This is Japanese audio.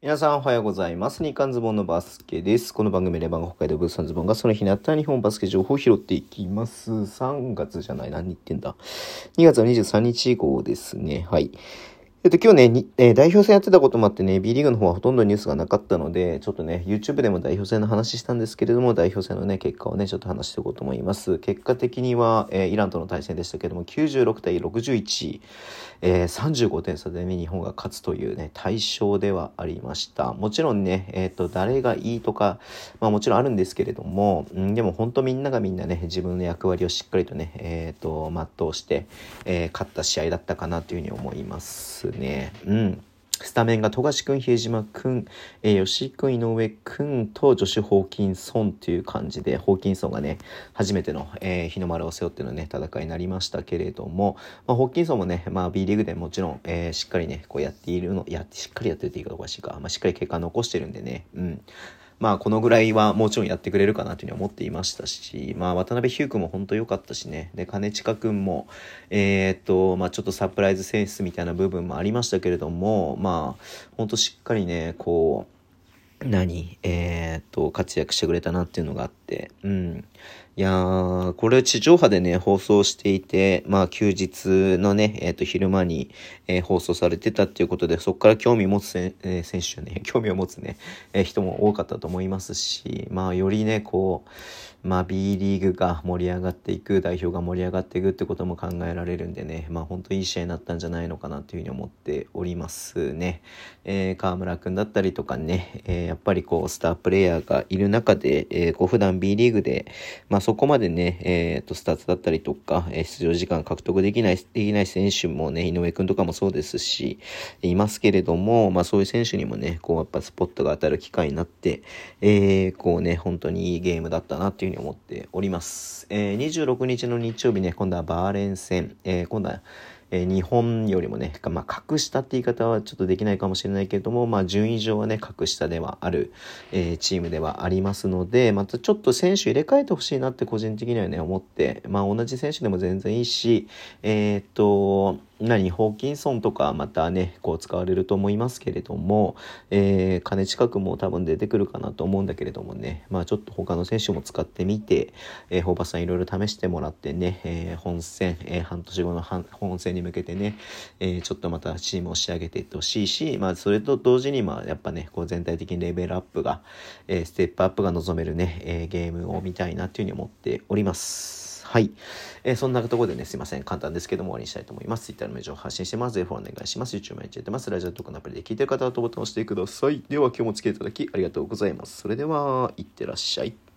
皆さんおはようございます。日刊ズボンのバスケです。この番組レバン北海道ブースタンズボンがその日にあった日本バスケ情報を拾っていきます。3月じゃない、何言ってんだ？2月の23日以降ですね。はい。っと、今日ね、えー代表戦やってたこともあってね、B リーグの方はほとんどニュースがなかったので、ちょっとね、YouTube でも代表戦の話したんですけれども、代表戦のね、結果をね、ちょっと話していこうと思います。結果的には、えーイランとの対戦でしたけれども、96対61、えー35点差でね、日本が勝つというね、対象ではありました。もちろんね、えっ、と、誰がいいとか、まあもちろんあるんですけれども、うん、でも本当みんながみんなね、自分の役割をしっかりとね、えっ、と、全うして、えー勝った試合だったかなというふうに思いますね。うん。スタメンが富樫君、比江島君、えー吉井君、井上君と女子・ホーキンソンという感じで、ホーキンソンがね、初めての、えー日の丸を背負ってのね、戦いになりましたけれども、まあ、ホーキンソンもね、まあ、B リーグでもちろん、えーしっかりね、こうやっているの、やしっかりやってるって言い方おかしいか、まあ、しっかり結果残してるんでね、うん。まあ、このぐらいはもちろんやってくれるかなというふうに思っていましたし、まあ、渡辺ヒュー君も本当良かったしね、で、金近君も、えーっと、まあ、ちょっとサプライズセンスみたいな部分もありましたけれども、まあ、本当しっかりね、こう、何？えーっと、活躍してくれたなっていうのがあって、うん。いやー、これ地上波でね、放送していて、まあ休日のね、えーと、昼間に、えー放送されてたっていうことで、そこから興味持つ、えー選手ね、興味を持つね、えー人も多かったと思いますし、まあよりね、こう、まあ B リーグが盛り上がっていく、代表が盛り上がっていくってことも考えられるんでね、まあ本当いい試合になったんじゃないのかなというふうに思っておりますね。えー、河村くんだったりとかね、えーやっぱりこう、スタープレイヤーがいる中で、えーこう普段 B リーグで、まあそこまでね、えーと、スタートだったりとか、え出場時間獲得できない、できない選手もね、井上くんとかもそうですし、いますけれども、まあそういう選手にもね、こうやっぱスポットが当たる機会になって、えーこうね、本当にいいゲームだったなっていうふうに思っております。えー26日の日曜日ね、今度はバーレン戦、え今度は、えー日本よりもね、まあ、格下って言い方はちょっとできないかもしれないけれども、まあ、順位上はね、格下ではある、えーチームではありますので、またちょっと選手入れ替えてほしいなって個人的にはね、思って、まあ、同じ選手でも全然いいし、えーっと、何、ホーキンソンとかまたね、こう使われると思いますけれども、えー、金近くも多分出てくるかなと思うんだけれどもね、まあちょっと他の選手も使ってみて、えー、ホーバスさんいろいろ試してもらってね、えー本戦、えー半年後の本戦に向けてね、えーちょっとまたチームを仕上げていってほしいし、まあそれと同時に、まあやっぱね、こう全体的にレベルアップが、えーステップアップが望めるね、えーゲームを見たいなっていうふうに思っております。はい。えーそんなところでね、すいません。簡単ですけども終わりにしたいと思います。Twitter のメールを発信してます。ぜひフォローお願いします。YouTube もやってます。ラジオとかのアプリで聞いてる方はボタンを押してください。では今日もお付き合いいただきありがとうございます。それでは、いってらっしゃい。